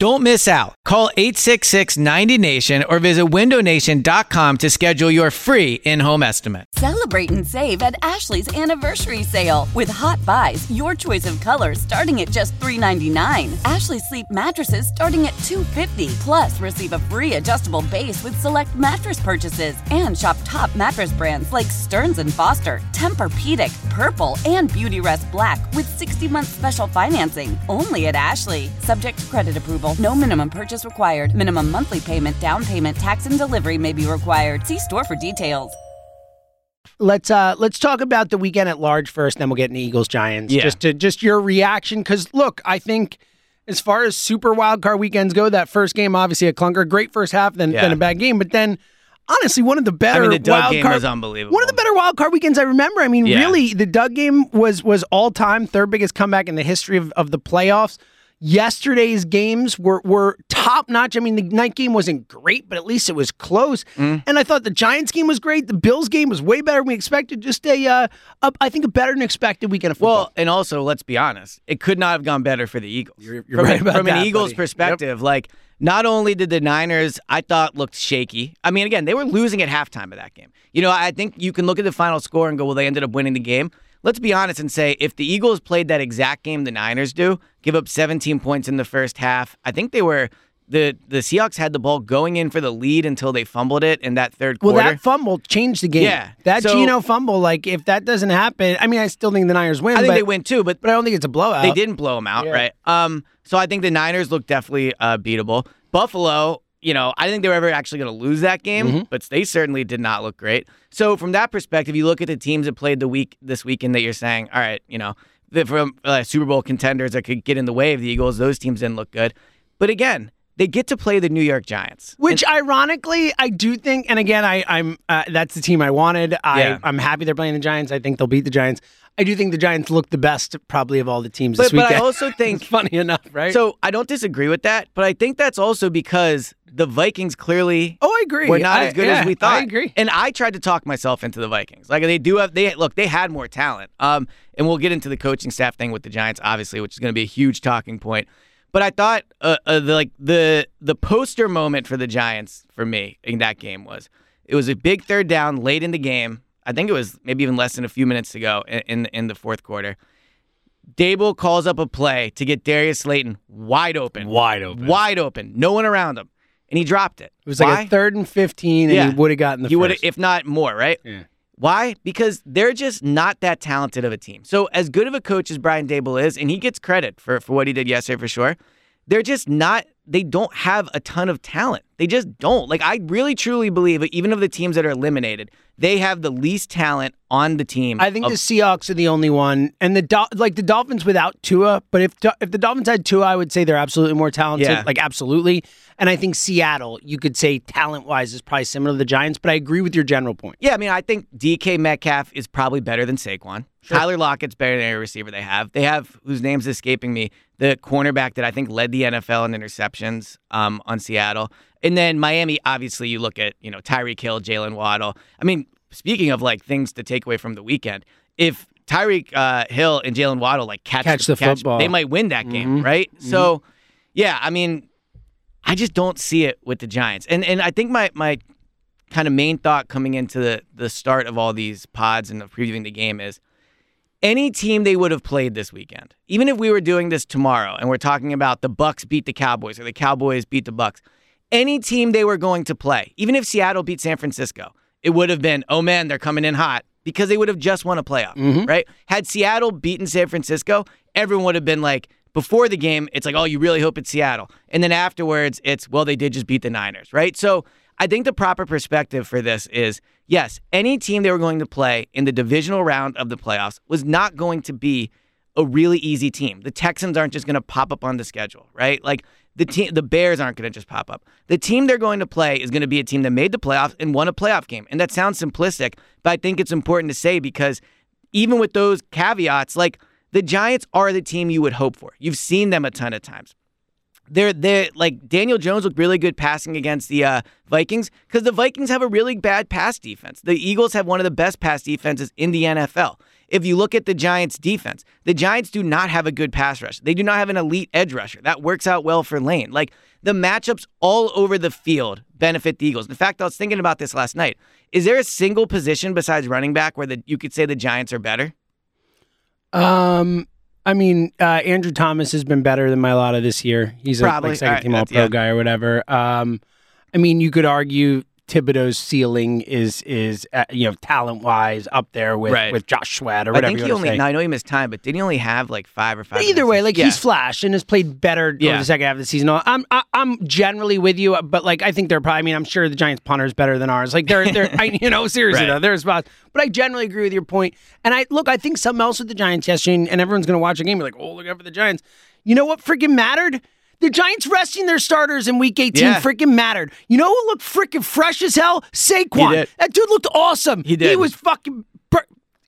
Don't miss out. Call 866 90 Nation or visit windownation.com to schedule your free in home estimate. Celebrate and save at Ashley's anniversary sale with hot buys, your choice of colors starting at just $3.99. Ashley Sleep mattresses starting at $2.50. Plus, receive a free adjustable base with select mattress purchases and shop top mattress brands like Stearns and Foster, Tempur-Pedic, Purple, and Beautyrest Black with 60-month special financing only at Ashley. Subject to credit approval. No minimum purchase required. Minimum monthly payment, down payment, tax, and delivery may be required. See store for details. Let's uh let's talk about the weekend at large first, then we'll get into Eagles Giants. Yeah. Just to just your reaction, because look, I think as far as super wild card weekends go, that first game obviously a clunker, great first half, then Yeah. then a bad game, but then honestly one of the I better mean, the Doug wild game card, was unbelievable. One of the better wild card weekends I remember. I mean, Yeah. really, the Doug game was was all time third biggest comeback in the history of, of the playoffs. Yesterday's games were were top notch. I mean, the night game wasn't great, but at least it was close. Mm-hmm. And I thought the Giants game was great. The Bills game was way better than we expected. Just a, uh, a I think a better than expected weekend of football. Well, and also, let's be honest, it could not have gone better for the Eagles. you're from right about from an Eagles buddy. perspective, like not only did the Niners, I thought looked shaky. I mean, again, they were losing at halftime of that game. You know, I think you can look at the final score and go, well, they ended up winning the game. Let's be honest and say if the Eagles played that exact game the Niners do, give up 17 points in the first half, I think they were the the Seahawks had the ball going in for the lead until they fumbled it in that third quarter. well, that fumble changed the game. Yeah. that So- Geno fumble. Like if that doesn't happen, I mean, I still think the Niners win. I think but, they win too, but but I don't think it's a blowout. They didn't blow them out, Yeah. right? Um, so I think the Niners look definitely uh, beatable. Buffalo, you know, I think they were ever actually going to lose that game, Mm-hmm. but they certainly did not look great. So from that perspective, you look at the teams that played the week this weekend that you're saying, all right, you know, the, from uh, Super Bowl contenders that could get in the way of the Eagles, those teams didn't look good. But again, they get to play the New York Giants. Which, ironically, I do think, and again, I, I'm uh, that's the team I wanted. I, Yeah. I'm happy they're playing the Giants. I think they'll beat the Giants. I do think the Giants look the best, probably of all the teams this But, but. I also think funny enough, right? so. I don't disagree with that, but I think that's also because the Vikings clearly oh, I agree. We're not I- as good yeah, as we thought. I agree. And I tried to talk myself into the Vikings. Like they do have they look, they had more talent. Um and we'll get into the coaching staff thing with the Giants obviously, which is going to be a huge talking point. But I thought uh, uh, the, like the the poster moment for the Giants for me in that game was it was a big third down late in the game. I think it was maybe even less than a few minutes ago in in, in the fourth quarter. Daboll calls up a play to get Darius Slayton wide open. Wide open. Wide open. No one around him. And he dropped it. it was like a third and 15, and Yeah. he would have gotten the he would have, if not more, right? Yeah. Why? Because they're just not that talented of a team. So as good of a coach as Brian Daboll is, and he gets credit for, for what he did yesterday for sure, they're just not they don't have a ton of talent. They just don't. Like I really truly believe that even of the teams that are eliminated, they have the least talent on the team. I think of- the Seahawks are the only one, and the Dol- like the Dolphins without Tua. But if if the Dolphins had Tua, I would say they're absolutely more talented. Yeah. Like absolutely. And I think Seattle, you could say talent wise, is probably similar to the Giants. But I agree with your general point. Yeah, I mean, I think DK Metcalf is probably better than Saquon. Tyler Lockett's better than any receiver they have. They have whose name's escaping me, the cornerback that I think led the NFL in interceptions um, on Seattle. And then Miami, obviously, you look at you know Tyreek Hill, Jalen Waddle. I mean, speaking of like things to take away from the weekend, if Tyreek uh, Hill and Jalen Waddle like catch, Catch the football. they might win that game, right? So, yeah, I mean, I just don't see it with the Giants. And and I think my my kind of main thought coming into the the start of all these pods and previewing the game is any team they would have played this weekend, even if we were doing this tomorrow and we're talking about the Bucks beat the Cowboys or the Cowboys beat the Bucks, any team they were going to play, even if Seattle beat San Francisco, it would have been, oh man, they're coming in hot because they would have just won a playoff, mm-hmm. right? Had Seattle beaten San Francisco, everyone would have been like, before the game, it's like, oh, you really hope it's Seattle. And then afterwards, it's, well, they did just beat the Niners, right? So I think the proper perspective for this is yes, any team they were going to play in the divisional round of the playoffs was not going to be a really easy team. The Texans aren't just going to pop up on the schedule, right? Like the team, the Bears aren't going to just pop up. The team they're going to play is going to be a team that made the playoffs and won a playoff game. And that sounds simplistic, but I think it's important to say because even with those caveats, like the Giants are the team you would hope for. You've seen them a ton of times. They're they like Daniel Jones looked really good passing against the uh, Vikings because the Vikings have a really bad pass defense. The Eagles have one of the best pass defenses in the NFL. If you look at the Giants' defense, the Giants do not have a good pass rush. They do not have an elite edge rusher. That works out well for Lane. Like the matchups all over the field benefit the Eagles. In fact, I was thinking about this last night. Is there a single position besides running back where the, you could say the Giants are better? Um, I mean, uh, Andrew Thomas has been better than Mailata this year. He's a Probably. like, second All team right, All Pro yeah. guy or whatever. Um, I mean, you could argue Thibodeaux's ceiling is is uh, you know talent wise up there with Right. with Josh Sweat or whatever. I whatever. think you he wanna only. say. Now I know he missed time, but didn't he only have like five or five? But either way, like yeah. he's flashed and has played better over the second half of the season. I'm I, I'm generally with you, but like I think they're probably. I mean, I'm sure the Giants punter is better than ours. Like they're they're I, you know seriously Right. though, there's spots. But I generally agree with your point. And I look, I think something else with the Giants yesterday, and everyone's going to watch a game. You're like, oh, look out for the Giants. You know what freaking mattered? The Giants resting their starters in Week 18 Yeah. freaking mattered. You know who looked freaking fresh as hell? Saquon. That dude looked awesome. He did. He was fucking. Bur-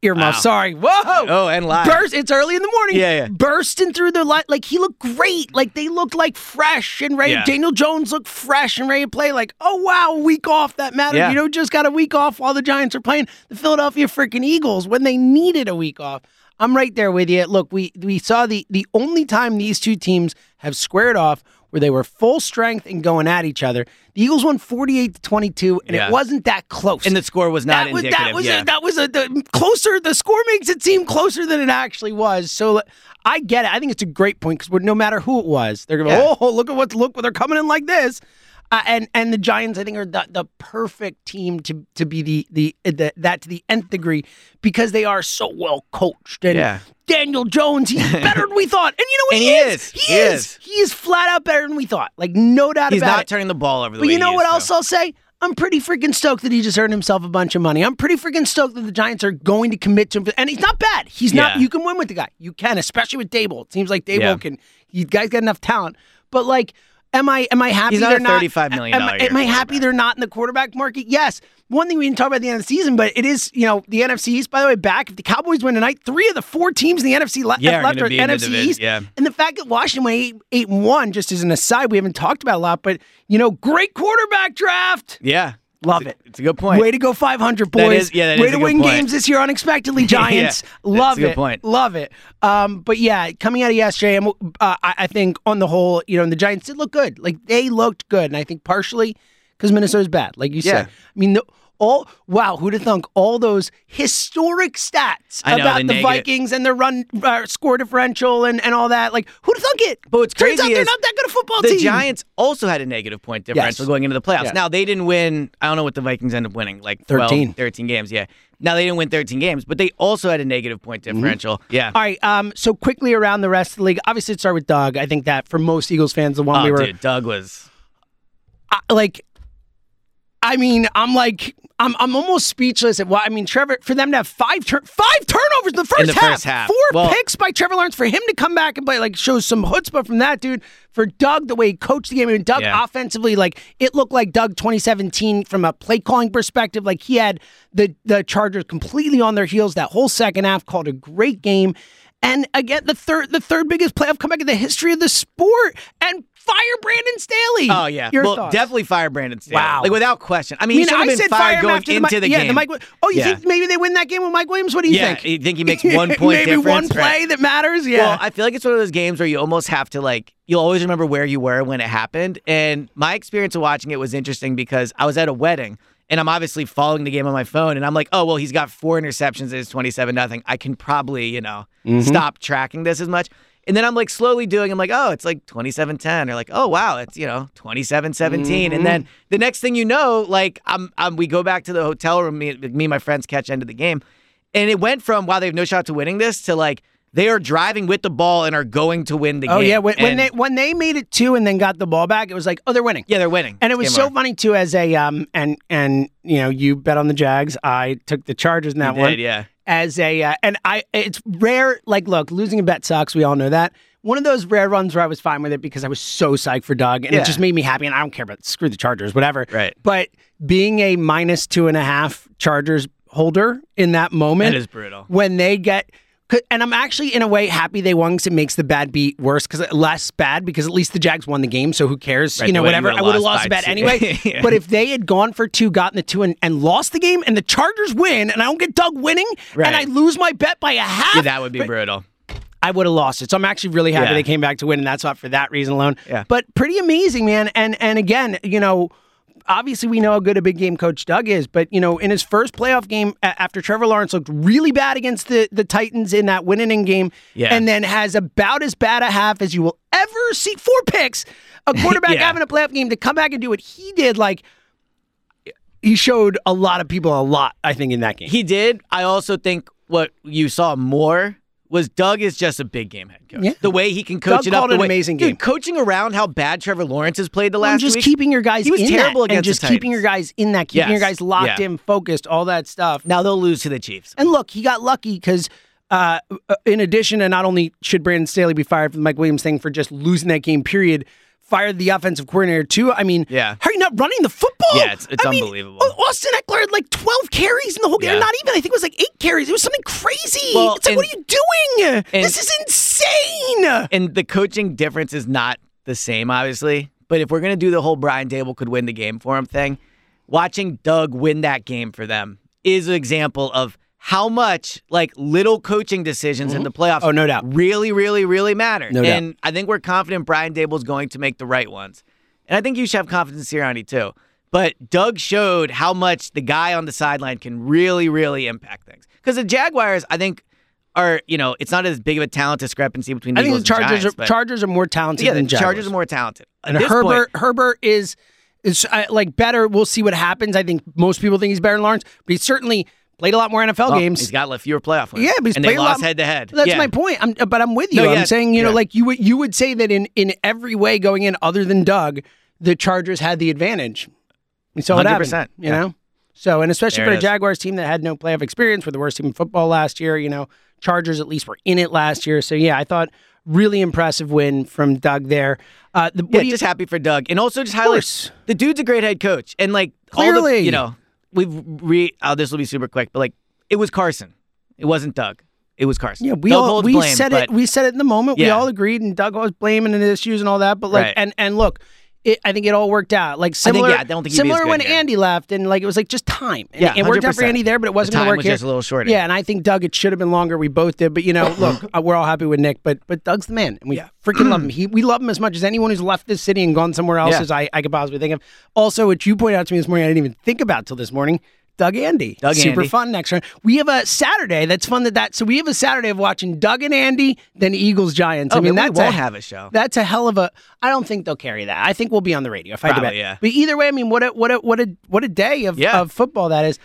Earmuff, Wow. sorry. Whoa. Oh, and live. Burst. It's early in the morning. Yeah, yeah. Bursting through the light. Like, he looked great. Like, they looked like fresh and ready. Yeah. Daniel Jones looked fresh and ready to play. Like, oh, wow, week off. That mattered. Yeah. You know, just got a week off while the Giants are playing the Philadelphia freaking Eagles when they needed a week off. I'm right there with you. Look, we we saw the the only time these two teams have squared off where they were full strength and going at each other. The Eagles won 48 to 22, and Yeah. it wasn't that close. and the score was not that was indicative. that was yeah. a, that was a the closer. The score makes it seem closer than it actually was. So I get it. I think it's a great point because no matter who it was, they're going. to Yeah. Oh, look at what's look. They're coming in like this. Uh, and and the Giants, I think, are the, the perfect team to to be the, the the that to the nth degree because they are so well coached. And Yeah. Daniel Jones, he's better than we thought. And you know what And he, is? is. He, He is. is. He is flat out better than we thought. Like no doubt He's about it. He's not turning the ball over the But you know what else to. I'll say? I'm pretty freaking stoked that he just earned himself a bunch of money. I'm pretty freaking stoked that the Giants are going to commit to him. And he's not bad. He's not. You can win with the guy. You can, especially with Daboll. It seems like Daboll Yeah. can. You guys got enough talent. But like, am I am I happy He's they're not $35 million Am, am I happy they're not in the quarterback market? Yes. One thing we didn't talk about at the end of the season, but it is you know the NFC East. By the way, back if the Cowboys win tonight, three of the four teams in the NFC le- Yeah, left are the NFC East. yeah. And the fact that Washington went eight, eight and one, just as an aside, we haven't talked about a lot, but you know, great quarterback draft. Yeah. Love It's a- it. It's a good point. Way to go 500, boys. Is- yeah, Way to win point. games this year unexpectedly, Giants. Yeah, Love that's a good it. point. Love it. Um, but yeah, coming out of yesterday, uh, I, I think on the whole, you know, the Giants did look good. Like they looked good, and I think partially because Minnesota's bad, like you Yeah. said. I mean, the, all wow, who'd have thunk all those historic stats know, about the the, Vikings and their run uh, score differential and, and all that? Like who'd have thunk it? But what's Turns out crazy they're is not that good a football the team. The Giants also had a negative point differential Yes. going into the playoffs. Yes. Now they didn't win. I don't know what the Vikings ended up winning, like 12, 13. 13 games. Yeah. Now they didn't win 13 games, but they also had a negative point Mm-hmm. differential. Yeah. All right. Um. So quickly around the rest of the league. Obviously, it started with Doug. I think that for most Eagles fans, the one Oh, we were dude, Doug was. I- like I mean, I'm like I'm I'm almost speechless at what I mean, Trevor for them to have five turn five turnovers in the first In the half. first half. Four Well- picks by Trevor Lawrence for him to come back and play like shows some chutzpah from that dude. For Doug, the way he coached the game, I mean, Doug Yeah. offensively, like it looked like Doug 2017 from a play calling perspective. Like he had the the Chargers completely on their heels that whole second half, called a great game. And again, the third the third biggest playoff comeback in the history of the sport. And fire Brandon Staley. Oh yeah. Your well, thoughts? definitely fire Brandon Staley. Wow. Like without question. I I mean, mean, he should I have been said fired fire going after the into Mi- the yeah, game. the Mike. Oh, you Yeah. think maybe they win that game with Mike Williams? What do you yeah, think? you think he makes one point maybe one play Right. that matters? Yeah. Well, I feel like it's one of those games where you almost have to like you'll always remember where you were when it happened. And my experience of watching it was interesting because I was at a wedding and I'm obviously following the game on my phone and I'm like, oh well, he's got four interceptions. And it's twenty seven nothing. I can probably you know mm-hmm. stop tracking this as much. And then I'm like slowly doing, I'm like, oh, it's like 27 10. Or like, oh, wow, it's, you know, 27 17. And then the next thing you know, like, I'm, I'm, we go back to the hotel room, me, me and my friends catch end of the game. And it went from, wow, they have no shot to winning this to like, they are driving with the ball and are going to win the oh game. Oh yeah, when, when they when they made it two and then got the ball back, it was like, oh, they're winning. yeah, they're winning. And it was game so over. funny too, as a um and and you know you bet on the Jags. I took the Chargers in that You one. did, yeah. As a uh, and I, it's rare. Like, look, losing a bet sucks. We all know that. one of those rare runs where I was fine with it because I was so psyched for Doug, and Yeah. it just made me happy. And I don't care about screw the Chargers, whatever. Right. But being a minus two and a half Chargers holder in that moment That is brutal. when they get. And I'm actually in a way happy they won because it makes the bad beat worse because less bad because at least the Jags won the game. So who cares? Right, you know, whatever. I would have lost lost the bet anyway. Yeah. But if they had gone for two, gotten the two, and, and lost the game, and the Chargers win, and I don't get Doug winning, Right. and I lose my bet by a half, Yeah, that would be but- brutal. I would have lost it. So I'm actually really happy Yeah. they came back to win, and that's not for that reason alone. Yeah. But pretty amazing, man. And and again, you know, obviously we know how good a big game coach Doug is, but you know, in his first playoff game after Trevor Lawrence looked really bad against the the Titans in that winning game, Yeah. and then has about as bad a half as you will ever see. Four picks, a quarterback Yeah. having a playoff game to come back and do what he did, like. He showed a lot of people a lot, I think, in that game. He did. I also think what you saw more was Doug is just a big game head coach. Yeah. The way he can coach Doug it up. the an way, amazing Dude, game. coaching around how bad Trevor Lawrence has played the last just week. keeping your guys He was in terrible that, and against just keeping your guys in that, keeping your guys locked Yeah. in, focused, all that stuff. Now they'll lose to the Chiefs. And look, he got lucky because, uh, in addition, to not only should Brandon Staley be fired for the Mike Williams thing for just losing that game, period, fired the offensive coordinator too. I mean, Yeah. How are you not running the football? Yeah, it's- it's I unbelievable. Au- Austin Ekeler had like 12 carries in the whole game. Yeah. Not even, I think it was like eight carries. It was something crazy. Well, it's like, what are you doing? and- this is insane. And the coaching difference is not the same, obviously. But if we're gonna do the whole Brian Daboll could win the game for him thing, watching Doug win that game for them is an example of how much like little coaching decisions in mm-hmm. the playoffs Oh, no doubt. really, really, really matter. No doubt. and I think we're confident Brian Daboll's going to make the right ones. And I think you should have confidence in Sirianni too. But Doug showed how much the guy on the sideline can really, really impact things. Because the Jaguars, I think, are you know, it's not as big of a talent discrepancy between the I think the Chargers Giants, are Chargers are more talented yeah, than the Jaguars. Chargers are more talented. At And Herbert, point, Herbert is is uh, like better. We'll see what happens. I think most people think he's better than Lawrence, but he's certainly played a lot more NFL well, games. he's got fewer playoff wins. yeah, but he's and played they lot lost head to head. That's Yeah. my point. I'm, but I'm with you. No, I'm yeah, saying you know, yeah. like you would you would say that in in every way going in, other than Doug, the Chargers had the advantage. We saw what happened. 100%, You know, so and especially There for a. Jaguars team that had no playoff experience, were the worst team in football last year. You know, Chargers at least were in it last year. So yeah, I thought really impressive win from Doug there. Uh, the, what Yeah, you- just happy for Doug, and also just highlights the dude's a great head coach, and like all Clearly. the, you know, we've re. Oh, this will be super quick, but like it was Carson, it wasn't Doug, it was Carson. Yeah, we Doug all we said it. We said it in the moment. We all agreed, and Doug was blaming the issues and all that. But like, Right. and and look, it, I think it all worked out. Like think, similar, yeah, I don't think he'd be as similar good when. Andy left, and like it was like just time. And Yeah, it worked out for Andy there, but it wasn't going to time work was here. just a little shorter. Yeah, and I think Doug, it should have been longer. We both did, but you know, look, uh, we're all happy with Nick, but but Doug's the man, and we freaking love him. He we love him as much as anyone who's left this city and gone somewhere else Yeah. as I, I could possibly think of. Also, what you pointed out to me this morning, I didn't even think about till this morning. Doug Andy, Doug Andy. super Andy. fun next round. We have a Saturday that's fun. That that so we have a Saturday of watching Doug and Andy, then Eagles Giants. Oh, I mean, we that's won't a, have a show. That's a hell of a. I don't think they'll carry that. I think we'll be on the radio if I Probably, bet. yeah. But either way, I mean, what a what a what a what a day of, Yeah. of football that is.